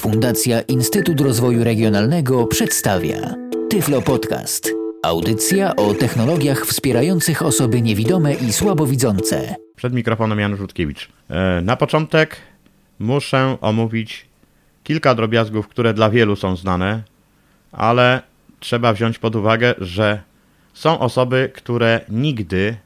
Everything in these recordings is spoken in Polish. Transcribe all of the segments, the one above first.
Fundacja Instytut Rozwoju Regionalnego przedstawia Tyflo Podcast. Audycja o technologiach wspierających osoby niewidome i słabowidzące. Przed mikrofonem Jan Rzutkiewicz. E, na początek muszę omówić kilka drobiazgów, które dla wielu są znane, ale trzeba wziąć pod uwagę, że są osoby, które nigdy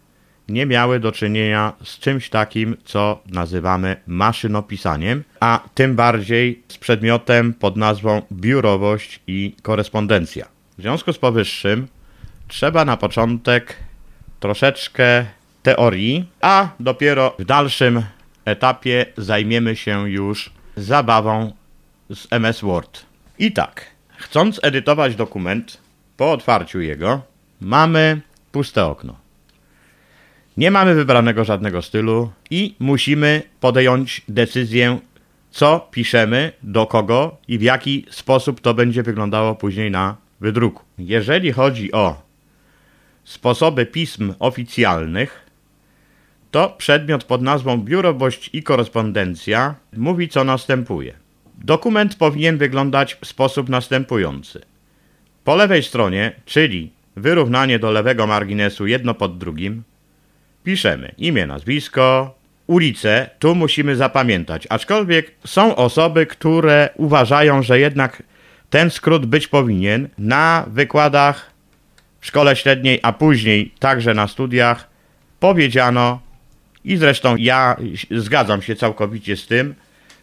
nie miały do czynienia z czymś takim, co nazywamy maszynopisaniem, a tym bardziej z przedmiotem pod nazwą biurowość i korespondencja. W związku z powyższym trzeba na początek troszeczkę teorii, a dopiero w dalszym etapie zajmiemy się już zabawą z MS Word. I tak, chcąc edytować dokument, po otwarciu jego mamy puste okno. Nie mamy wybranego żadnego stylu i musimy podjąć decyzję, co piszemy, do kogo i w jaki sposób to będzie wyglądało później na wydruku. Jeżeli chodzi o sposoby pism oficjalnych, to przedmiot pod nazwą biurowość i korespondencja mówi co następuje. Dokument powinien wyglądać w sposób następujący. Po lewej stronie, czyli wyrównanie do lewego marginesu jedno pod drugim, piszemy imię, nazwisko, ulicę, tu musimy zapamiętać. Aczkolwiek są osoby, które uważają, że jednak ten skrót być powinien. Na wykładach w szkole średniej, a później także na studiach powiedziano, i zresztą ja zgadzam się całkowicie z tym,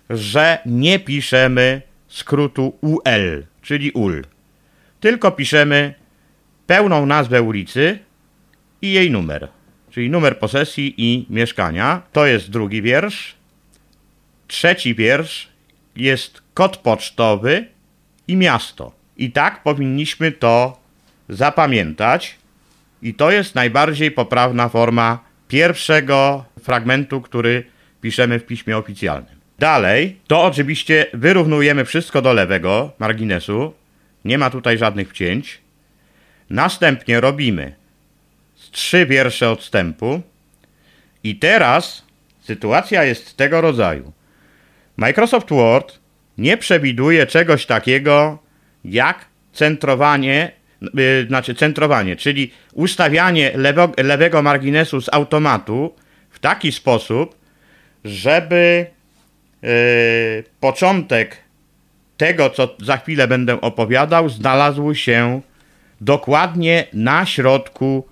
że nie piszemy skrótu UL, czyli UL, tylko piszemy pełną nazwę ulicy i jej numer czyli numer posesji i mieszkania. To jest drugi wiersz. Trzeci wiersz jest kod pocztowy i miasto. I tak powinniśmy to zapamiętać. I to jest najbardziej poprawna forma pierwszego fragmentu, który piszemy w piśmie oficjalnym. Dalej, to oczywiście wyrównujemy wszystko do lewego marginesu. Nie ma tutaj żadnych wcięć. Następnie robimy trzy wiersze odstępu. I teraz sytuacja jest tego rodzaju. Microsoft Word nie przewiduje czegoś takiego jak centrowanie, yy, znaczy centrowanie, czyli ustawianie lewo, lewego marginesu z automatu w taki sposób, żeby yy, początek tego, co za chwilę będę opowiadał, znalazł się dokładnie na środku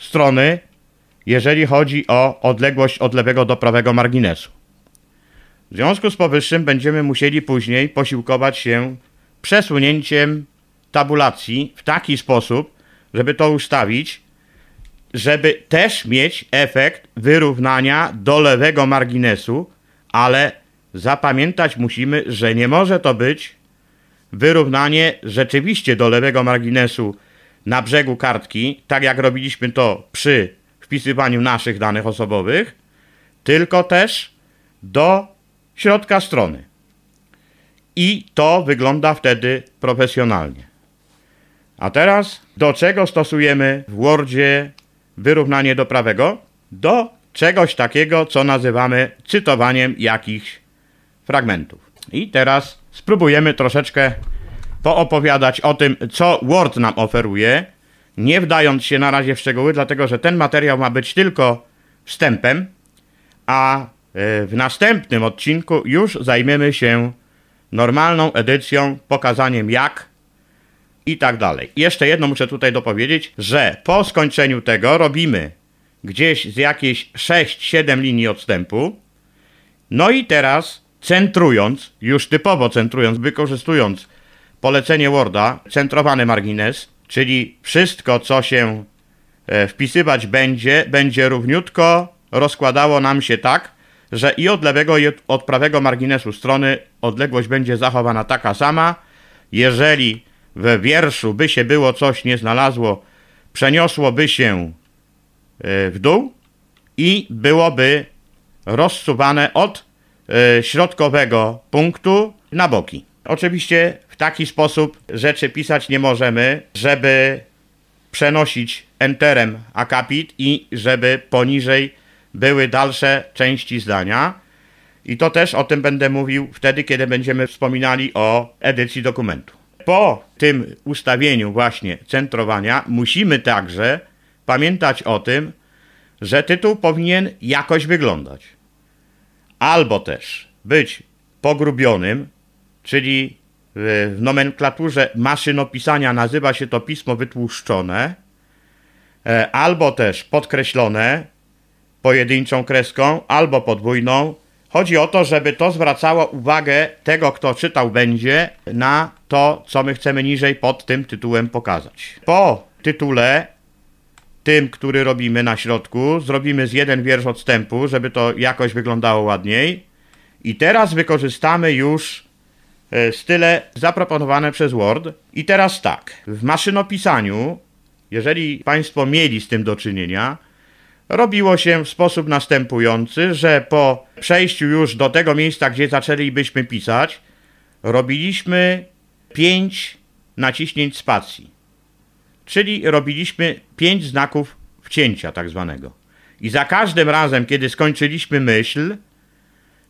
strony, jeżeli chodzi o odległość od lewego do prawego marginesu. W związku z powyższym będziemy musieli później posiłkować się przesunięciem tabulacji w taki sposób, żeby to ustawić, żeby też mieć efekt wyrównania do lewego marginesu, ale zapamiętać musimy, że nie może to być wyrównanie rzeczywiście do lewego marginesu na brzegu kartki, tak jak robiliśmy to przy wpisywaniu naszych danych osobowych, tylko też do środka strony. I to wygląda wtedy profesjonalnie. A teraz do czego stosujemy w Wordzie wyrównanie do prawego? Do czegoś takiego, co nazywamy cytowaniem jakichś fragmentów. I teraz spróbujemy troszeczkę poopowiadać o tym, co Word nam oferuje, nie wdając się na razie w szczegóły, dlatego że ten materiał ma być tylko wstępem, a e, w następnym odcinku już zajmiemy się normalną edycją, pokazaniem jak i tak dalej. Jeszcze jedno muszę tutaj dopowiedzieć, że po skończeniu tego robimy gdzieś z jakieś 6-7 linii odstępu. No i teraz centrując, już typowo centrując, wykorzystując polecenie Worda, centrowany margines, czyli wszystko, co się e, wpisywać będzie, będzie równiutko rozkładało nam się tak, że i od lewego, i od prawego marginesu strony odległość będzie zachowana taka sama. Jeżeli w wierszu by się było coś nie znalazło, przeniosłoby się e, w dół i byłoby rozsuwane od e, środkowego punktu na boki. Oczywiście taki sposób rzeczy pisać nie możemy, żeby przenosić enterem akapit i żeby poniżej były dalsze części zdania. I to też o tym będę mówił wtedy, kiedy będziemy wspominali o edycji dokumentu. Po tym ustawieniu właśnie centrowania musimy także pamiętać o tym, że tytuł powinien jakoś wyglądać. Albo też być pogrubionym, czyli w nomenklaturze maszynopisania nazywa się to pismo wytłuszczone, e, albo też podkreślone pojedynczą kreską, albo podwójną. Chodzi o to, żeby to zwracało uwagę tego, kto czytał będzie, na to, co my chcemy niżej pod tym tytułem pokazać. Po tytule tym, który robimy na środku, zrobimy z jeden wiersz odstępu, żeby to jakoś wyglądało ładniej. I teraz wykorzystamy już style zaproponowane przez Word. I teraz tak, w maszynopisaniu, jeżeli Państwo mieli z tym do czynienia, robiło się w sposób następujący, że po przejściu już do tego miejsca, gdzie zaczęlibyśmy pisać, robiliśmy 5 naciśnięć spacji. Czyli robiliśmy 5 znaków wcięcia tak zwanego. I za każdym razem, kiedy skończyliśmy myśl,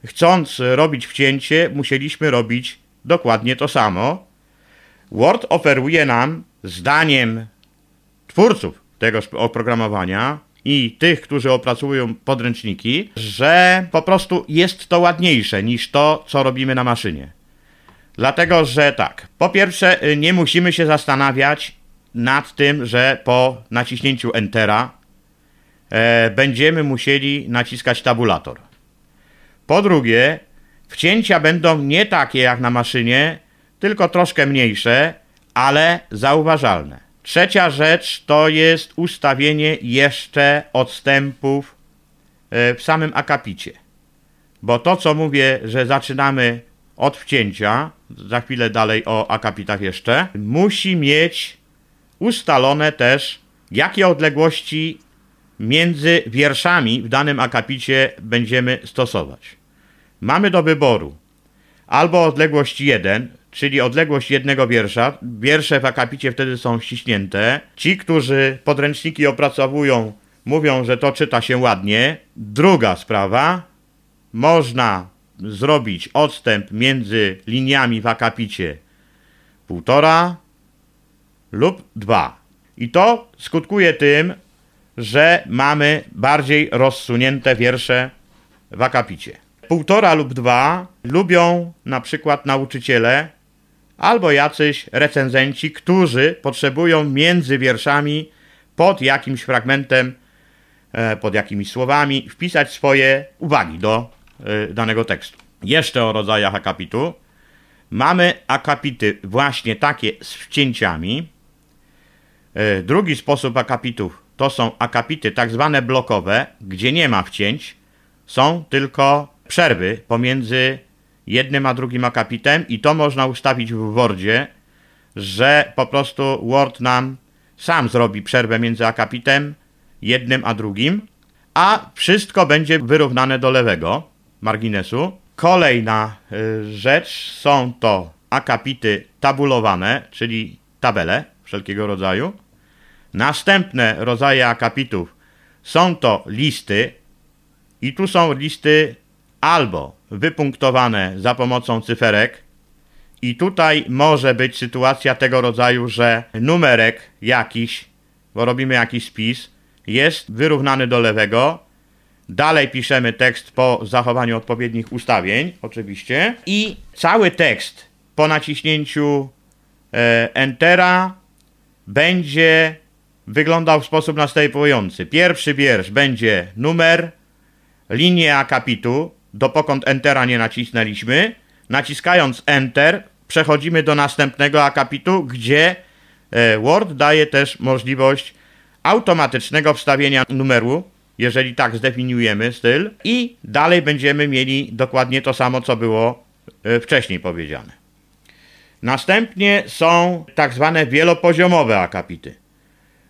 chcąc robić wcięcie, musieliśmy robić dokładnie to samo. Word oferuje nam, zdaniem twórców tego oprogramowania i tych, którzy opracują podręczniki, że po prostu jest to ładniejsze niż to, co robimy na maszynie. Dlatego, że tak, po pierwsze, nie musimy się zastanawiać nad tym, że po naciśnięciu Entera e, będziemy musieli naciskać tabulator. Po drugie, wcięcia będą nie takie jak na maszynie, tylko troszkę mniejsze, ale zauważalne. Trzecia rzecz to jest ustawienie jeszcze odstępów e, w samym akapicie. Bo to, co mówię, że zaczynamy od wcięcia, za chwilę dalej o akapitach jeszcze, musi mieć ustalone też, jakie odległości między wierszami w danym akapicie będziemy stosować. Mamy do wyboru albo odległość 1, czyli odległość jednego wiersza. Wiersze w akapicie wtedy są ściśnięte. Ci, którzy podręczniki opracowują, mówią, że to czyta się ładnie. Druga sprawa, można zrobić odstęp między liniami w akapicie półtora lub dwa. I to skutkuje tym, że mamy bardziej rozsunięte wiersze w akapicie. Półtora lub dwa lubią na przykład nauczyciele albo jacyś recenzenci, którzy potrzebują między wierszami pod jakimś fragmentem, e, pod jakimiś słowami wpisać swoje uwagi do e, danego tekstu. Jeszcze o rodzajach akapitu. Mamy akapity właśnie takie z wcięciami. E, drugi sposób akapitów to są akapity tak zwane blokowe, gdzie nie ma wcięć, są tylko przerwy pomiędzy jednym a drugim akapitem i to można ustawić w Wordzie, że po prostu Word nam sam zrobi przerwę między akapitem jednym a drugim, a wszystko będzie wyrównane do lewego marginesu. Kolejna y, rzecz są to akapity tabulowane, czyli tabele wszelkiego rodzaju. Następne rodzaje akapitów są to listy i tu są listy albo wypunktowane za pomocą cyferek. I tutaj może być sytuacja tego rodzaju, że numerek jakiś, bo robimy jakiś spis, jest wyrównany do lewego, dalej piszemy tekst po zachowaniu odpowiednich ustawień, oczywiście, i cały tekst po naciśnięciu e, Entera będzie wyglądał w sposób następujący. Pierwszy wiersz będzie numer, linię akapitu, dopokąd Entera nie nacisnęliśmy. Naciskając Enter przechodzimy do następnego akapitu, gdzie e, Word daje też możliwość automatycznego wstawienia numeru, jeżeli tak zdefiniujemy styl i dalej będziemy mieli dokładnie to samo, co było e, wcześniej powiedziane. Następnie są tak zwane wielopoziomowe akapity.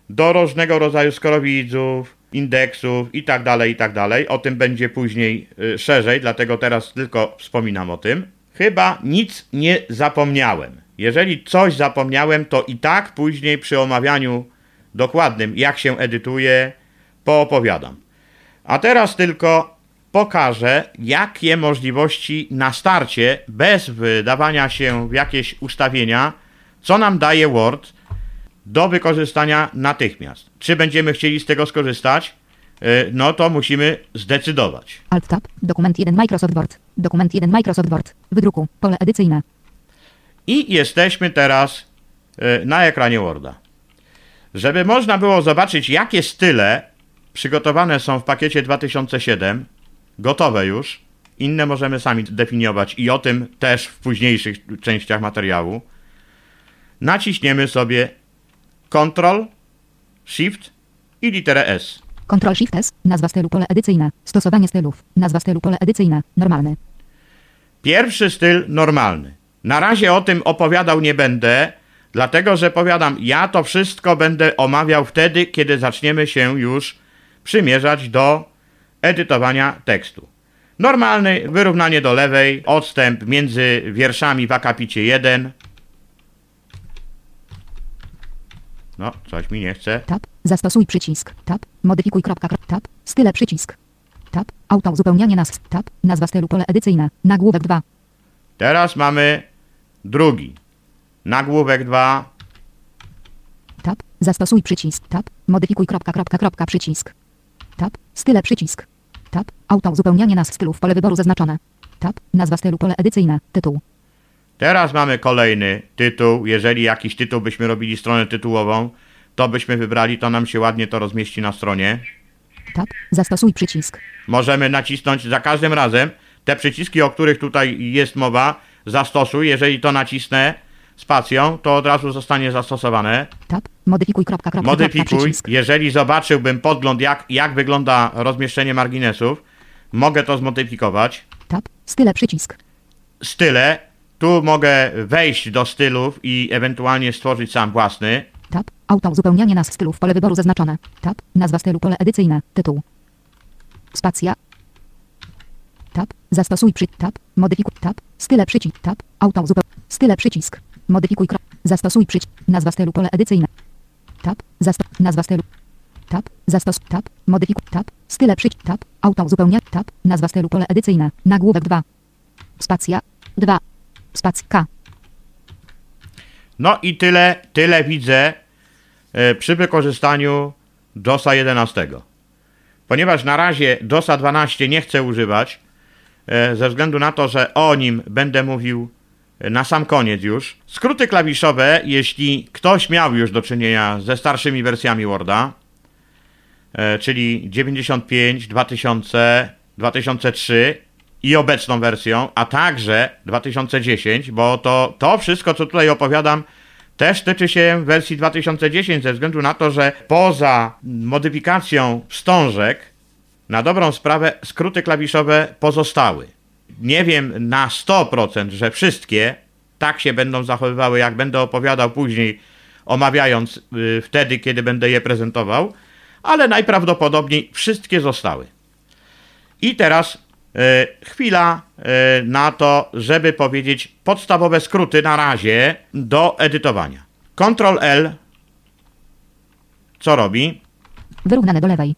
Do różnego rodzaju skorowidzów, indeksów i tak dalej, i tak dalej. O tym będzie później y, szerzej, dlatego teraz tylko wspominam o tym. Chyba nic nie zapomniałem. Jeżeli coś zapomniałem, to i tak później przy omawianiu dokładnym, jak się edytuje, poopowiadam. A teraz tylko pokażę, jakie możliwości na starcie, bez wydawania się w jakieś ustawienia, co nam daje Word do wykorzystania natychmiast. Czy będziemy chcieli z tego skorzystać? Y, No to musimy zdecydować. Alt Tab. Dokument 1 Microsoft Word. Dokument 1 Microsoft Word. Wydruku. Pole edycyjne. I jesteśmy teraz y, na ekranie Worda. Żeby można było zobaczyć, jakie style przygotowane są w pakiecie 2007, gotowe już, inne możemy sami definiować i o tym też w późniejszych częściach materiału, naciśniemy sobie Ctrl, Shift i literę S. Ctrl Shift S. Nazwa stylu pole edycyjne. Stosowanie stylów. Nazwa stylu pole edycyjne. Normalny. Pierwszy styl normalny. Na razie o tym opowiadał nie będę, dlatego że powiadam, ja to wszystko będę omawiał wtedy, kiedy zaczniemy się już przymierzać do edytowania tekstu. Normalny, wyrównanie do lewej, odstęp między wierszami w akapicie 1. No, coś mi nie chce. Tab. Zastosuj przycisk. Tab. Modyfikuj kropka. krop- Tab. Style przycisk. Tab. Auto uzupełnianie nazw. Tab. Nazwa stylu pole edycyjne. Nagłówek 2. Teraz mamy drugi. Nagłówek 2, Tab. Zastosuj przycisk. Tab. Modyfikuj kropka. Kropka. Kropka. Przycisk. Tab. Style przycisk. Tab. Auto uzupełnianie nazw stylów. Pole wyboru zaznaczone. Tab. Nazwa stylu pole edycyjne. Tytuł. Teraz mamy kolejny tytuł. Jeżeli jakiś tytuł byśmy robili stronę tytułową, to byśmy wybrali, to nam się ładnie to rozmieści na stronie. Tab. Zastosuj przycisk. Możemy nacisnąć za każdym razem te przyciski, o których tutaj jest mowa, zastosuj. Jeżeli to nacisnę spacją, to od razu zostanie zastosowane. Tab. Modyfikuj kropka. Kropka. Kropka. Modyfikuj. Przycisk. Jeżeli zobaczyłbym podgląd, jak, jak wygląda rozmieszczenie marginesów, mogę to zmodyfikować. Tab. Style przycisk. Style. Tu mogę wejść do stylów i ewentualnie stworzyć sam własny. Tab. Auto uzupełnianie nazw stylów. Pole wyboru zaznaczone. Tab. Nazwa stylu pole edycyjne. Tytuł. Spacja. Tab. Zastosuj przy. Tab. Modyfikuj. Tab. Style przycisk. Tab. Auto uzupeł. Style przycisk. Modyfikuj. Zastosuj przycisk. Nazwa stylu pole edycyjne. Tab. Zasto. Nazwa stylu. Tab. Zastos. Tab. Modyfikuj. Tab. Style przycisk. Tab. Auto uzupełnia. Tab. Nazwa stylu pole edycyjne. Nagłówek 2. Spacja. 2. Spacja. K. No i tyle, tyle widzę e, przy wykorzystaniu DOSa 11. Ponieważ na razie DOSa 12 nie chcę używać, e, ze względu na to, że o nim będę mówił e, na sam koniec już. Skróty klawiszowe, jeśli ktoś miał już do czynienia ze starszymi wersjami Worda, czyli 95, 2000, 2003 i obecną wersją, a także 2010, bo to, to wszystko, co tutaj opowiadam, też tyczy się wersji 2010, ze względu na to, że poza modyfikacją wstążek, na dobrą sprawę skróty klawiszowe pozostały. Nie wiem na 100%, że wszystkie tak się będą zachowywały, jak będę opowiadał później, omawiając y, wtedy, kiedy będę je prezentował, ale najprawdopodobniej wszystkie zostały. I teraz chwila e, na to, żeby powiedzieć podstawowe skróty na razie do edytowania. Ctrl L co robi? Wyrównane do lewej.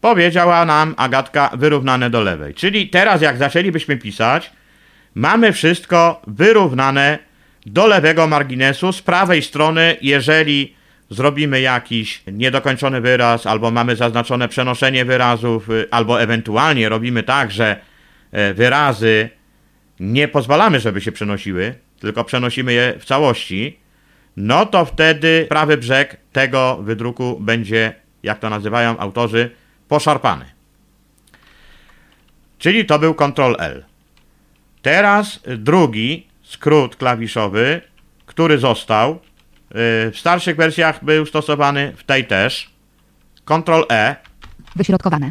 Powiedziała nam Agatka wyrównane do lewej. Czyli teraz jak zaczęlibyśmy pisać, mamy wszystko wyrównane do lewego marginesu. Z prawej strony, jeżeli zrobimy jakiś niedokończony wyraz, albo mamy zaznaczone przenoszenie wyrazów, y, albo ewentualnie robimy tak, że e, wyrazy nie pozwalamy, żeby się przenosiły, tylko przenosimy je w całości, no to wtedy prawy brzeg tego wydruku będzie, jak to nazywają autorzy, poszarpany. Czyli to był Ctrl L. Teraz drugi skrót klawiszowy, który został, w starszych wersjach był stosowany, w tej też. Ctrl E, Wyśrodkowane.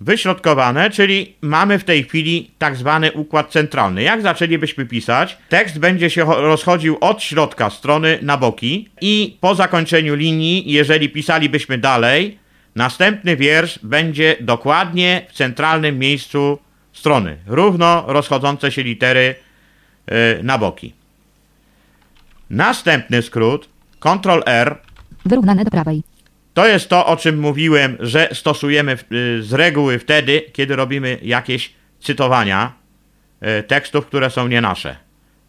wyśrodkowane, czyli mamy w tej chwili tak zwany układ centralny. Jak zaczęlibyśmy pisać, tekst będzie się cho- rozchodził od środka strony na boki i po zakończeniu linii, jeżeli pisalibyśmy dalej, następny wiersz będzie dokładnie w centralnym miejscu strony, równo rozchodzące się litery yy, na boki. Następny skrót, Ctrl R, Wyrównane do prawej. To jest to, o czym mówiłem, że stosujemy y, z reguły wtedy, kiedy robimy jakieś cytowania y, tekstów, które są nie nasze.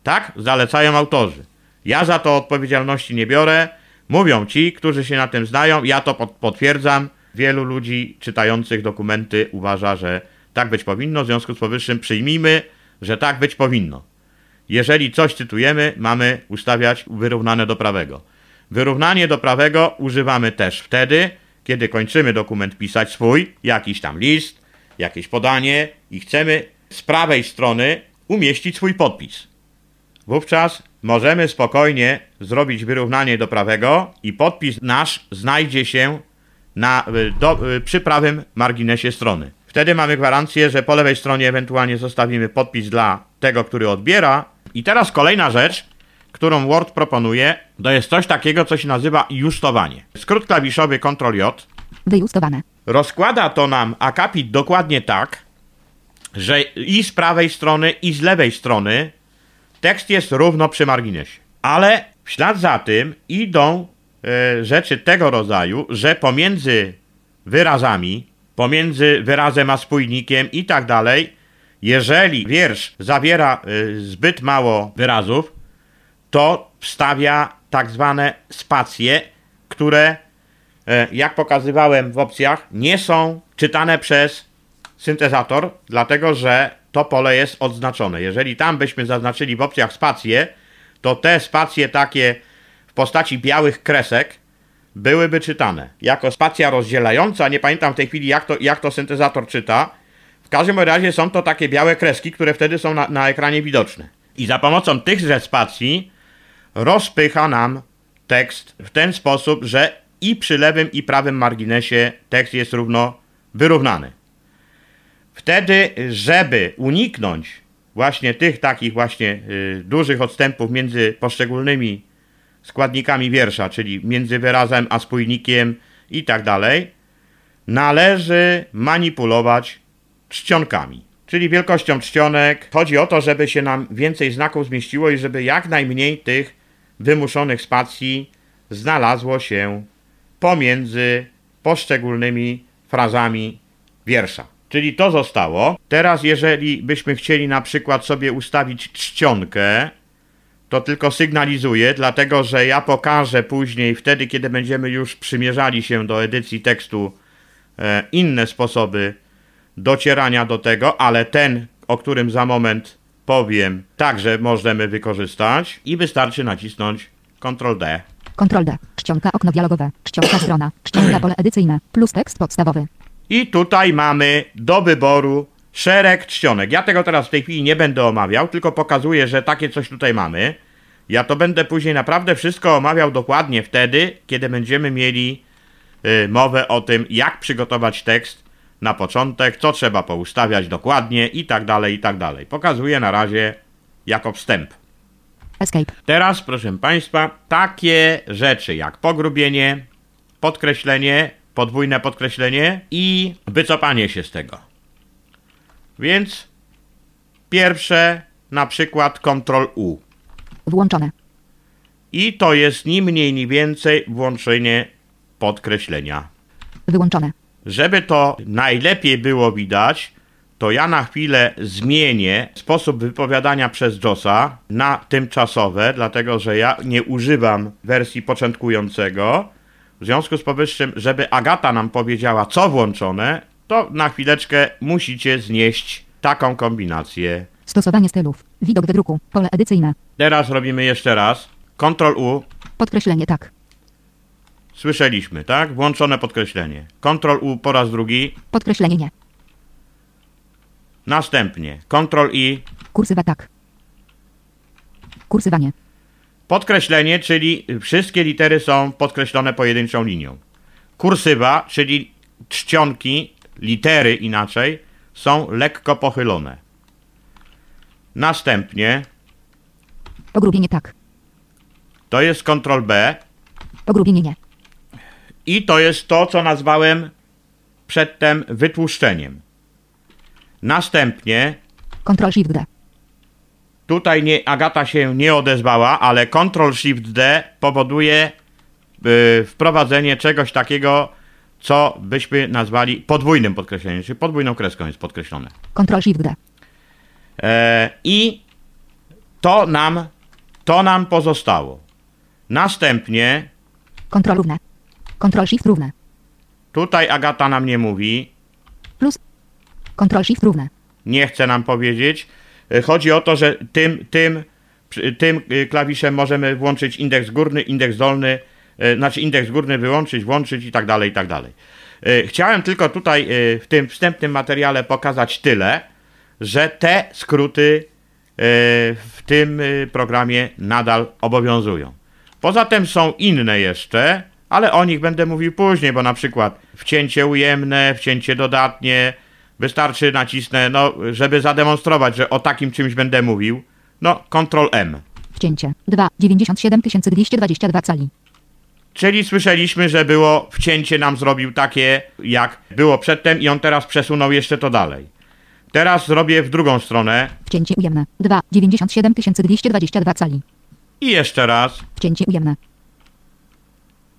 Tak zalecają autorzy. Ja za to odpowiedzialności nie biorę. Mówią ci, którzy się na tym znają, ja to pot- potwierdzam. Wielu ludzi czytających dokumenty uważa, że tak być powinno. W związku z powyższym przyjmijmy, że tak być powinno. Jeżeli coś cytujemy, mamy ustawiać wyrównane do prawego. Wyrównanie do prawego używamy też wtedy, kiedy kończymy dokument pisać swój, jakiś tam list, jakieś podanie i chcemy z prawej strony umieścić swój podpis. Wówczas możemy spokojnie zrobić wyrównanie do prawego i podpis nasz znajdzie się na, y, do, y, przy prawym marginesie strony. Wtedy mamy gwarancję, że po lewej stronie ewentualnie zostawimy podpis dla tego, który odbiera. I teraz kolejna rzecz, którą Word proponuje, to jest coś takiego, co się nazywa justowanie. Skrót klawiszowy Ctrl-J Wyjustowane. rozkłada to nam akapit dokładnie tak, że i z prawej strony, i z lewej strony tekst jest równo przy marginesie. Ale w ślad za tym idą e, rzeczy tego rodzaju, że pomiędzy wyrazami, pomiędzy wyrazem a spójnikiem i tak dalej, jeżeli wiersz zawiera e, zbyt mało wyrazów, to wstawia tak zwane spacje, które, e, jak pokazywałem w opcjach, nie są czytane przez syntezator, dlatego że to pole jest odznaczone. Jeżeli tam byśmy zaznaczyli w opcjach spacje, to te spacje takie w postaci białych kresek byłyby czytane. Jako spacja rozdzielająca, nie pamiętam w tej chwili jak to, jak to syntezator czyta. Każdym razie są to takie białe kreski, które wtedy są na, na ekranie widoczne. I za pomocą tychże spacji rozpycha nam tekst w ten sposób, że i przy lewym i prawym marginesie tekst jest równo wyrównany. Wtedy, żeby uniknąć właśnie tych takich właśnie y, dużych odstępów między poszczególnymi składnikami wiersza, czyli między wyrazem a spójnikiem i tak dalej, należy manipulować czcionkami, czyli wielkością czcionek. Chodzi o to, żeby się nam więcej znaków zmieściło i żeby jak najmniej tych wymuszonych spacji znalazło się pomiędzy poszczególnymi frazami wiersza. Czyli to zostało. Teraz, jeżeli byśmy chcieli na przykład sobie ustawić czcionkę, to tylko sygnalizuję, dlatego że ja pokażę później, wtedy, kiedy będziemy już przymierzali się do edycji tekstu, e, inne sposoby docierania do tego, ale ten, o którym za moment powiem, także możemy wykorzystać i wystarczy nacisnąć Ctrl D. Ctrl D. Czcionka okno dialogowe. Czcionka strona. Czcionka pole edycyjne. Plus tekst podstawowy. I tutaj mamy do wyboru szereg czcionek. Ja tego teraz w tej chwili nie będę omawiał, tylko pokazuję, że takie coś tutaj mamy. Ja to będę później naprawdę wszystko omawiał dokładnie wtedy, kiedy będziemy mieli y, mowę o tym, jak przygotować tekst na początek, co trzeba poustawiać dokładnie i tak dalej, i tak dalej. Pokazuję na razie jako wstęp. Escape. Teraz, proszę Państwa, takie rzeczy jak pogrubienie, podkreślenie, podwójne podkreślenie i wycofanie się z tego. Więc pierwsze, na przykład Ctrl U. Włączone. I to jest ni mniej, ni więcej włączenie podkreślenia. Wyłączone. Żeby to najlepiej było widać, to ja na chwilę zmienię sposób wypowiadania przez JOSa na tymczasowe, dlatego że ja nie używam wersji początkującego. W związku z powyższym, żeby Agata nam powiedziała, co włączone, to na chwileczkę musicie znieść taką kombinację. Stosowanie stylów. Widok wydruku. Pole edycyjne. Teraz robimy jeszcze raz. Ctrl U. Podkreślenie tak. Słyszeliśmy, tak? Włączone podkreślenie. Ctrl U po raz drugi. Podkreślenie nie. Następnie Ctrl I. Kursywa tak. Kursywanie. Podkreślenie, czyli wszystkie litery są podkreślone pojedynczą linią. Kursywa, czyli czcionki, litery inaczej, są lekko pochylone. Następnie Pogrubienie tak. to jest Ctrl B Pogrubienie nie. I to jest to, co nazwałem przedtem wytłuszczeniem. Następnie Ctrl Shift D. Tutaj nie, Agata się nie odezwała, ale Ctrl Shift D powoduje y, wprowadzenie czegoś takiego, co byśmy nazwali podwójnym podkreśleniem, czyli podwójną kreską jest podkreślone. Ctrl Shift D. E, I to nam, to nam pozostało. Następnie Ctrl równe. Ctrl Shift równe. tutaj Agata nam nie mówi, Plus. Ctrl Shift równe. nie chce nam powiedzieć. Chodzi o to, że tym, tym, tym klawiszem możemy włączyć indeks górny, indeks dolny, znaczy indeks górny wyłączyć, włączyć i tak dalej, i tak dalej. Chciałem tylko tutaj w tym wstępnym materiale pokazać tyle, że te skróty w tym programie nadal obowiązują. Poza tym są inne jeszcze, ale o nich będę mówił później, bo na przykład wcięcie ujemne, wcięcie dodatnie, wystarczy nacisnę, no, żeby zademonstrować, że o takim czymś będę mówił, no, Ctrl M. Wcięcie. 2. 97 222 cali. Czyli słyszeliśmy, że było wcięcie nam zrobił takie, jak było przedtem i on teraz przesunął jeszcze to dalej. Teraz zrobię w drugą stronę Wcięcie ujemne. 2. 97 222 cali. i jeszcze raz. Wcięcie ujemne.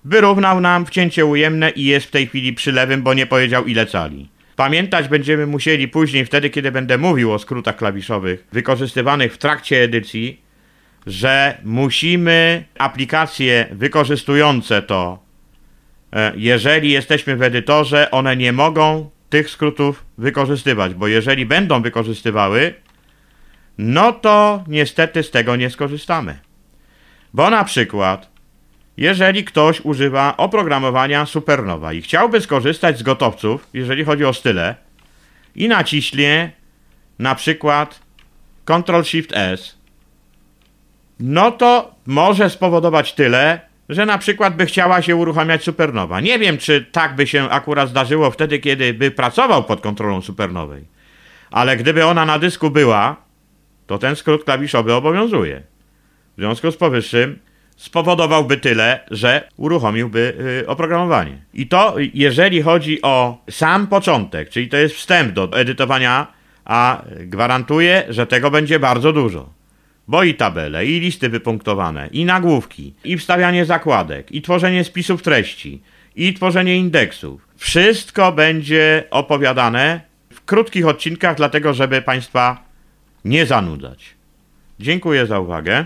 Wyrównał nam wcięcie ujemne i jest w tej chwili przy lewym, bo nie powiedział ile cali. Pamiętać będziemy musieli później, wtedy kiedy będę mówił o skrótach klawiszowych wykorzystywanych w trakcie edycji, że musimy aplikacje wykorzystujące to, e, jeżeli jesteśmy w edytorze, one nie mogą tych skrótów wykorzystywać, bo jeżeli będą wykorzystywały, no to niestety z tego nie skorzystamy. Bo na przykład jeżeli ktoś używa oprogramowania Supernowa i chciałby skorzystać z gotowców, jeżeli chodzi o style, i naciśnie na przykład Ctrl Shift S, no to może spowodować tyle, że na przykład by chciała się uruchamiać Supernowa. Nie wiem, czy tak by się akurat zdarzyło wtedy, kiedy by pracował pod kontrolą Supernowej. Ale gdyby ona na dysku była, to ten skrót klawiszowy obowiązuje. W związku z powyższym spowodowałby tyle, że uruchomiłby y, oprogramowanie. I to jeżeli chodzi o sam początek, czyli to jest wstęp do edytowania, a gwarantuję, że tego będzie bardzo dużo. Bo i tabele, i listy wypunktowane, i nagłówki, i wstawianie zakładek, i tworzenie spisów treści, i tworzenie indeksów. Wszystko będzie opowiadane w krótkich odcinkach, dlatego żeby Państwa nie zanudzać. Dziękuję za uwagę.